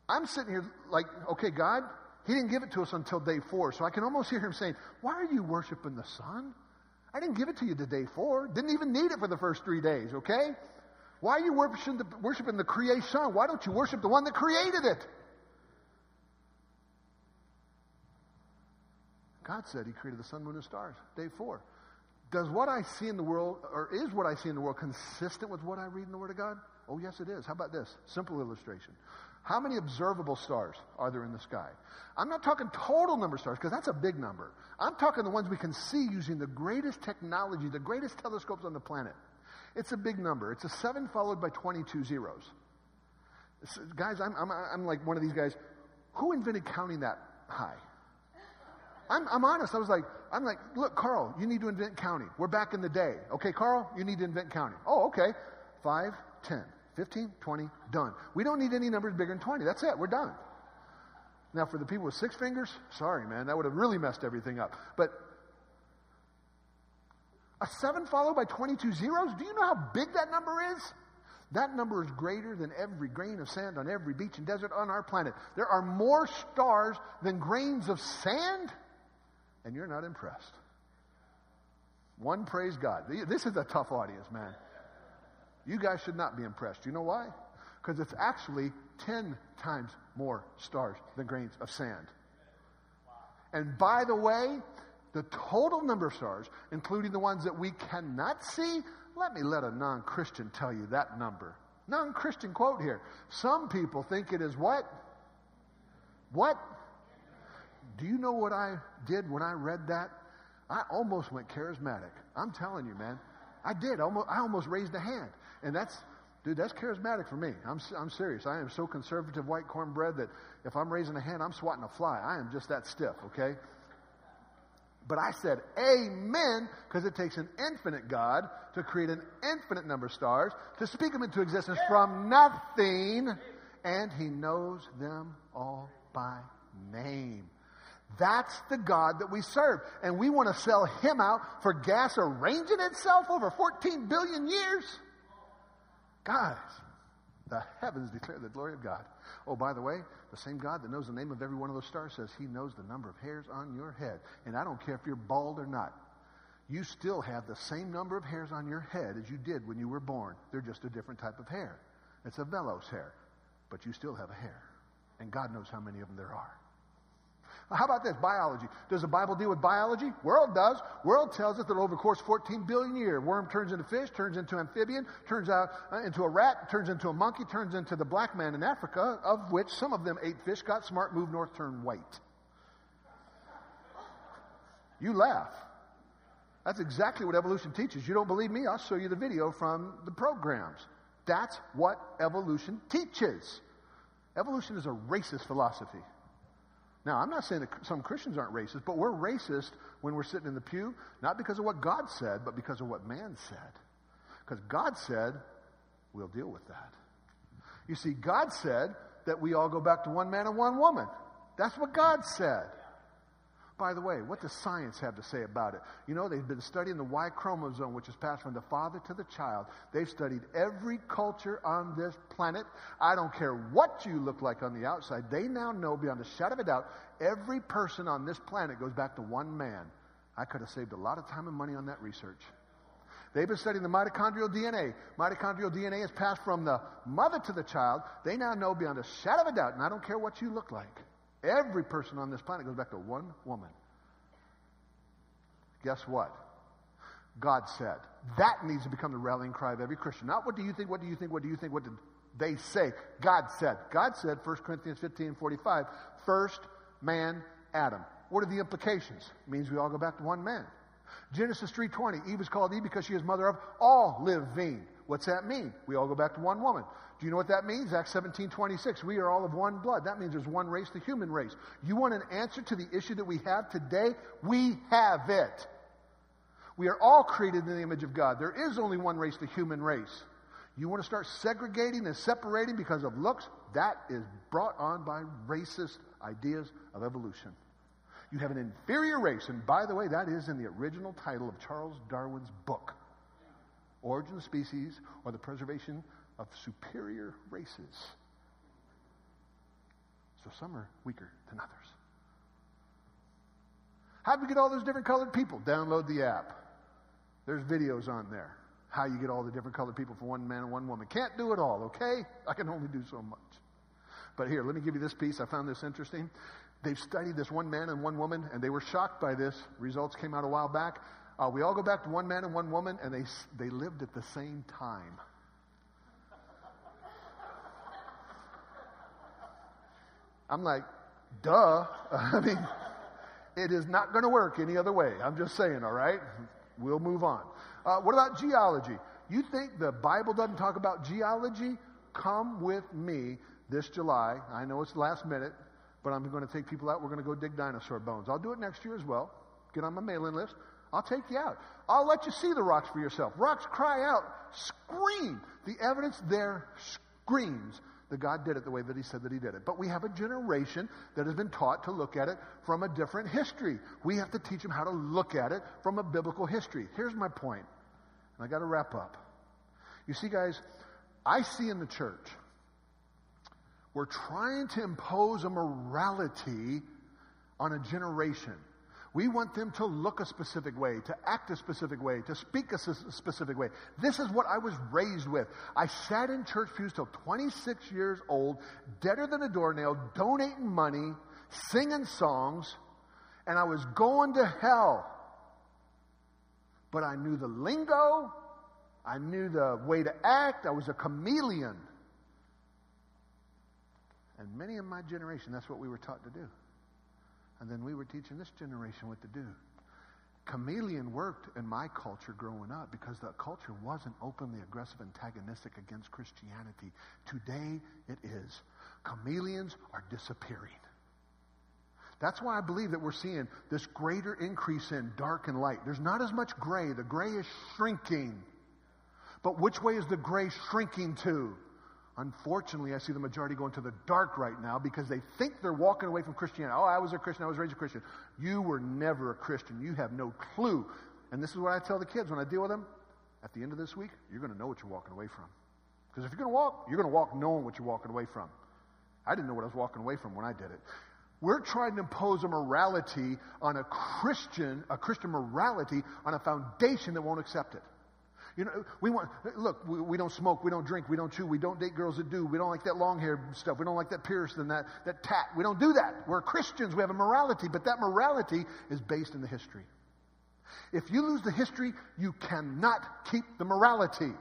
I'm sitting here like, okay, God, He didn't give it to us until day four. So I can almost hear Him saying, Why are you worshiping the sun? I didn't give it to you the day four. Didn't even need it for the first three days, okay? Why are you worshiping the, worshiping the creation? Why don't you worship the one that created it? God said He created the sun, moon, and stars. Day four. Does what I see in the world, or is what I see in the world, consistent with what I read in the Word of God? Oh, yes, it is. How about this? Simple illustration. How many observable stars are there in the sky? I'm not talking total number of stars, because that's a big number. I'm talking the ones we can see using the greatest technology, the greatest telescopes on the planet. It's a big number. It's a 7 followed by 22 zeros. It's, guys, I'm, I'm, I'm like one of these guys. Who invented counting that high? I'm, I'm honest. I was like, I'm like, look, Carl, you need to invent counting. We're back in the day. Okay, Carl, you need to invent counting. Oh, okay. 5, 10, 15, 20, done. We don't need any numbers bigger than 20. That's it. We're done. Now, for the people with six fingers, sorry, man, that would have really messed everything up. But a 7 followed by 22 zeros, do you know how big that number is? That number is greater than every grain of sand on every beach and desert on our planet. There are more stars than grains of sand and you're not impressed. One, praise God. This is a tough audience, man. You guys should not be impressed. You know why? Because it's actually 10 times more stars than grains of sand. And by the way, the total number of stars, including the ones that we cannot see, let me let a non Christian tell you that number. Non Christian quote here. Some people think it is what? What? Do you know what I did when I read that? I almost went charismatic. I'm telling you, man. I did. I almost, I almost raised a hand. And that's, dude, that's charismatic for me. I'm, I'm serious. I am so conservative white cornbread that if I'm raising a hand, I'm swatting a fly. I am just that stiff, okay? But I said, Amen, because it takes an infinite God to create an infinite number of stars, to speak them into existence from nothing, and He knows them all by name. That's the God that we serve. And we want to sell him out for gas arranging itself over 14 billion years? Guys, the heavens declare the glory of God. Oh, by the way, the same God that knows the name of every one of those stars says he knows the number of hairs on your head. And I don't care if you're bald or not. You still have the same number of hairs on your head as you did when you were born. They're just a different type of hair. It's a vellus hair. But you still have a hair. And God knows how many of them there are. How about this? Biology. Does the Bible deal with biology? World does. World tells us that over the course of 14 billion years, worm turns into fish, turns into amphibian, turns out uh, into a rat, turns into a monkey, turns into the black man in Africa, of which some of them ate fish, got smart, moved north, turned white. You laugh. That's exactly what evolution teaches. You don't believe me? I'll show you the video from the programs. That's what evolution teaches. Evolution is a racist philosophy. Now, I'm not saying that some Christians aren't racist, but we're racist when we're sitting in the pew, not because of what God said, but because of what man said. Because God said, we'll deal with that. You see, God said that we all go back to one man and one woman. That's what God said. By the way, what does science have to say about it? You know, they've been studying the Y chromosome, which is passed from the father to the child. They've studied every culture on this planet. I don't care what you look like on the outside. They now know beyond a shadow of a doubt every person on this planet goes back to one man. I could have saved a lot of time and money on that research. They've been studying the mitochondrial DNA. Mitochondrial DNA is passed from the mother to the child. They now know beyond a shadow of a doubt, and I don't care what you look like. Every person on this planet goes back to one woman. Guess what? God said. That needs to become the rallying cry of every Christian. Not what do you think, what do you think, what do you think, what did they say? God said. God said, 1 Corinthians 15 45, first man, Adam. What are the implications? It means we all go back to one man. Genesis 3.20, Eve is called Eve because she is mother of all living. What's that mean? We all go back to one woman. Do you know what that means? Acts 17, 26. We are all of one blood. That means there's one race, the human race. You want an answer to the issue that we have today? We have it. We are all created in the image of God. There is only one race, the human race. You want to start segregating and separating because of looks? That is brought on by racist ideas of evolution. You have an inferior race, and by the way, that is in the original title of Charles Darwin's book Origin of Species or the Preservation of Superior Races. So some are weaker than others. How do we get all those different colored people? Download the app. There's videos on there. How you get all the different colored people for one man and one woman. Can't do it all, okay? I can only do so much. But here, let me give you this piece. I found this interesting. They've studied this one man and one woman, and they were shocked by this. Results came out a while back. Uh, we all go back to one man and one woman, and they, they lived at the same time. I'm like, duh. I mean, it is not going to work any other way. I'm just saying, all right? We'll move on. Uh, what about geology? You think the Bible doesn't talk about geology? Come with me this July. I know it's last minute, but I'm going to take people out. We're going to go dig dinosaur bones. I'll do it next year as well. Get on my mailing list. I'll take you out. I'll let you see the rocks for yourself. Rocks cry out, scream. The evidence there screams that God did it the way that He said that He did it. But we have a generation that has been taught to look at it from a different history. We have to teach them how to look at it from a biblical history. Here's my point, and I got to wrap up. You see, guys, I see in the church, we're trying to impose a morality on a generation. We want them to look a specific way, to act a specific way, to speak a specific way. This is what I was raised with. I sat in church pews till 26 years old, deader than a doornail, donating money, singing songs, and I was going to hell. But I knew the lingo, I knew the way to act, I was a chameleon. And many of my generation, that's what we were taught to do. And then we were teaching this generation what to do. Chameleon worked in my culture growing up because the culture wasn't openly aggressive, antagonistic against Christianity. Today it is. Chameleons are disappearing. That's why I believe that we're seeing this greater increase in dark and light. There's not as much gray. The gray is shrinking. But which way is the gray shrinking to? Unfortunately, I see the majority going to the dark right now because they think they're walking away from Christianity. Oh, I was a Christian. I was raised a Christian. You were never a Christian. You have no clue. And this is what I tell the kids when I deal with them. At the end of this week, you're going to know what you're walking away from. Because if you're going to walk, you're going to walk knowing what you're walking away from. I didn't know what I was walking away from when I did it. We're trying to impose a morality on a Christian, a Christian morality on a foundation that won't accept it. You know, we want, look, we, we, don't smoke, we don't drink, we don't chew, we don't date girls that do, we don't like that long hair stuff, we don't like that pierced and that, that tat. We don't do that. We're Christians, we have a morality, but that morality is based in the history. If you lose the history, you cannot keep the morality.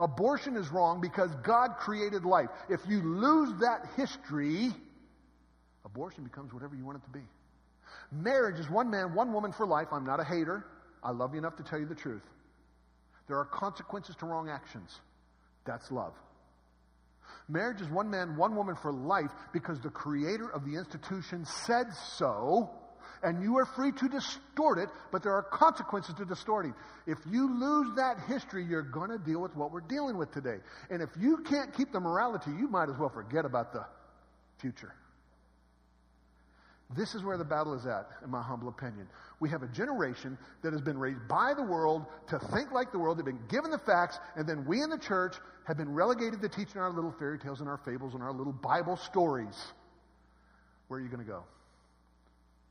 Abortion is wrong because God created life. If you lose that history, abortion becomes whatever you want it to be. Marriage is one man, one woman for life. I'm not a hater. I love you enough to tell you the truth. There are consequences to wrong actions. That's love. Marriage is one man, one woman for life because the creator of the institution said so, and you are free to distort it, but there are consequences to distorting. If you lose that history, you're going to deal with what we're dealing with today. And if you can't keep the morality, you might as well forget about the future. This is where the battle is at, in my humble opinion. We have a generation that has been raised by the world to think like the world. They've been given the facts, and then we in the church have been relegated to teaching our little fairy tales and our fables and our little Bible stories. Where are you going to go?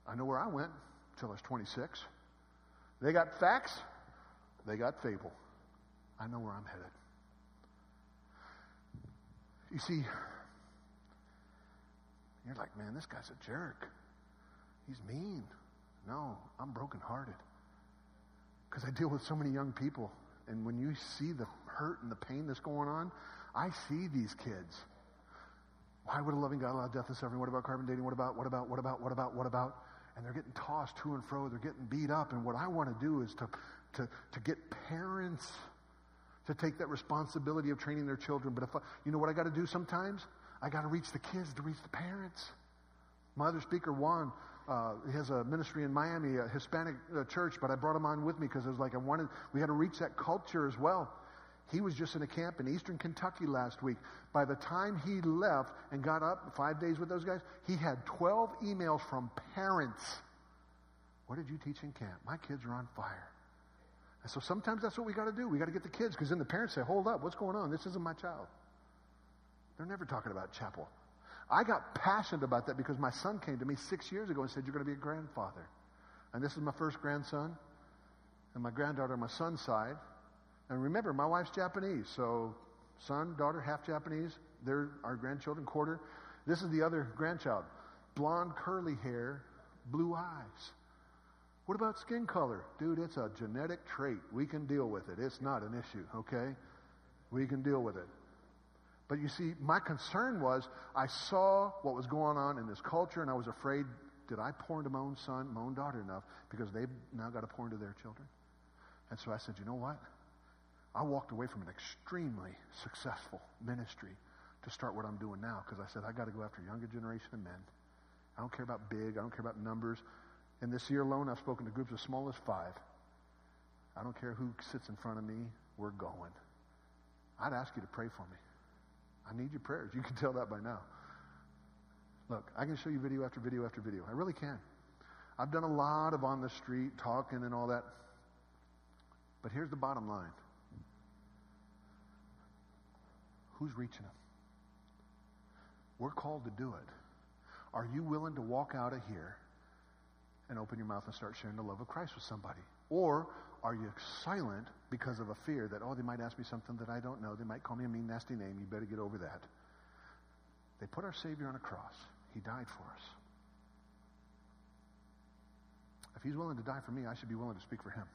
I know where I went until I was 26. They got facts, they got fable. I know where I'm headed. You see, you're like, man, this guy's a jerk. He's mean. No, I'm brokenhearted. Because I deal with so many young people. And when you see the hurt and the pain that's going on, I see these kids. Why would a loving God allow death and suffering? What about carbon dating? What about, what about, what about, what about, what about? And they're getting tossed to and fro. They're getting beat up. And what I want to do is to, to, to get parents to take that responsibility of training their children. But if I, you know what I got to do sometimes? I got to reach the kids to reach the parents. My other speaker, Juan, uh, he has a ministry in Miami, a Hispanic uh, church, but I brought him on with me because I was like, I wanted, we had to reach that culture as well. He was just in a camp in eastern Kentucky last week. By the time he left and got up five days with those guys, he had 12 emails from parents. What did you teach in camp? My kids are on fire. And so sometimes that's what we got to do. We got to get the kids because then the parents say, hold up, what's going on? This isn't my child. They're never talking about chapel. I got passionate about that because my son came to me six years ago and said, You're going to be a grandfather. And this is my first grandson, and my granddaughter on my son's side. And remember, my wife's Japanese, so son, daughter, half Japanese. They're our grandchildren, quarter. This is the other grandchild. Blonde, curly hair, blue eyes. What about skin color? Dude, it's a genetic trait. We can deal with it. It's not an issue, okay? We can deal with it. But you see, my concern was I saw what was going on in this culture, and I was afraid did I pour into my own son, my own daughter enough because they've now got to pour into their children? And so I said, you know what? I walked away from an extremely successful ministry to start what I'm doing now because I said, I got to go after a younger generation of men. I don't care about big, I don't care about numbers. In this year alone, I've spoken to groups as small as five. I don't care who sits in front of me, we're going. I'd ask you to pray for me. I need your prayers. You can tell that by now. Look, I can show you video after video after video. I really can. I've done a lot of on the street talking and all that. But here's the bottom line who's reaching them? We're called to do it. Are you willing to walk out of here and open your mouth and start sharing the love of Christ with somebody? Or are you silent because of a fear that, oh, they might ask me something that I don't know. They might call me a mean, nasty name. You better get over that. They put our Savior on a cross. He died for us. If He's willing to die for me, I should be willing to speak for Him.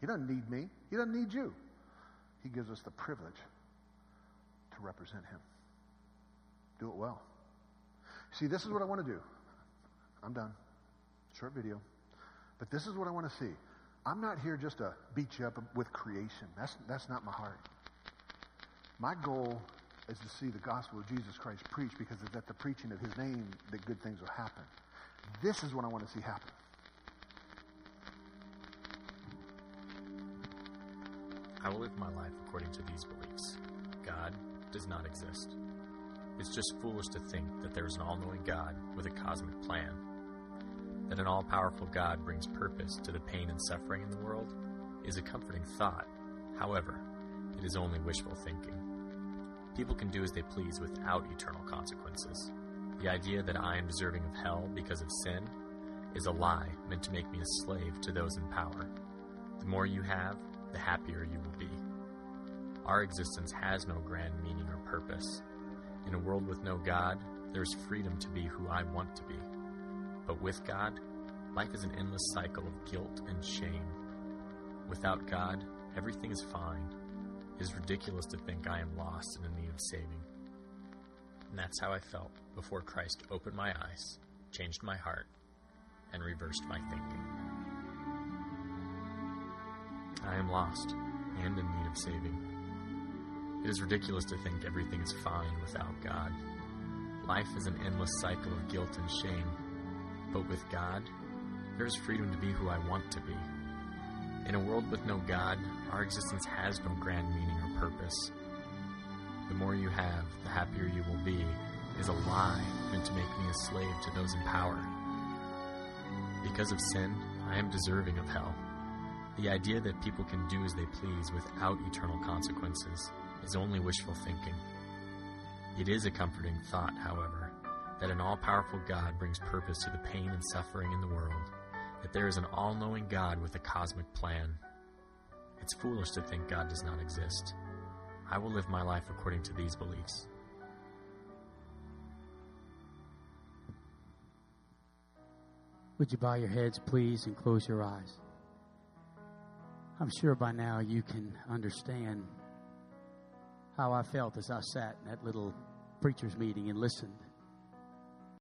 He doesn't need me, He doesn't need you. He gives us the privilege to represent Him. Do it well. See, this is what I want to do. I'm done. Short video. But this is what I want to see. I'm not here just to beat you up with creation. That's, that's not my heart. My goal is to see the gospel of Jesus Christ preached because it's at the preaching of his name that good things will happen. This is what I want to see happen. I will live my life according to these beliefs God, does not exist. It's just foolish to think that there is an all knowing God with a cosmic plan. That an all powerful God brings purpose to the pain and suffering in the world is a comforting thought. However, it is only wishful thinking. People can do as they please without eternal consequences. The idea that I am deserving of hell because of sin is a lie meant to make me a slave to those in power. The more you have, the happier you will be. Our existence has no grand meaning or purpose. In a world with no God, there is freedom to be who I want to be. But with God, life is an endless cycle of guilt and shame. Without God, everything is fine. It is ridiculous to think I am lost and in need of saving. And that's how I felt before Christ opened my eyes, changed my heart, and reversed my thinking. I am lost and in need of saving. It is ridiculous to think everything is fine without God. Life is an endless cycle of guilt and shame. But with God, there is freedom to be who I want to be. In a world with no God, our existence has no grand meaning or purpose. The more you have, the happier you will be, is a lie meant to make me a slave to those in power. Because of sin, I am deserving of hell. The idea that people can do as they please without eternal consequences is only wishful thinking. It is a comforting thought, however, that an all powerful God brings purpose to the pain and suffering in the world, that there is an all knowing God with a cosmic plan. It's foolish to think God does not exist. I will live my life according to these beliefs. Would you bow your heads, please, and close your eyes? I'm sure by now you can understand how I felt as I sat in that little preacher's meeting and listened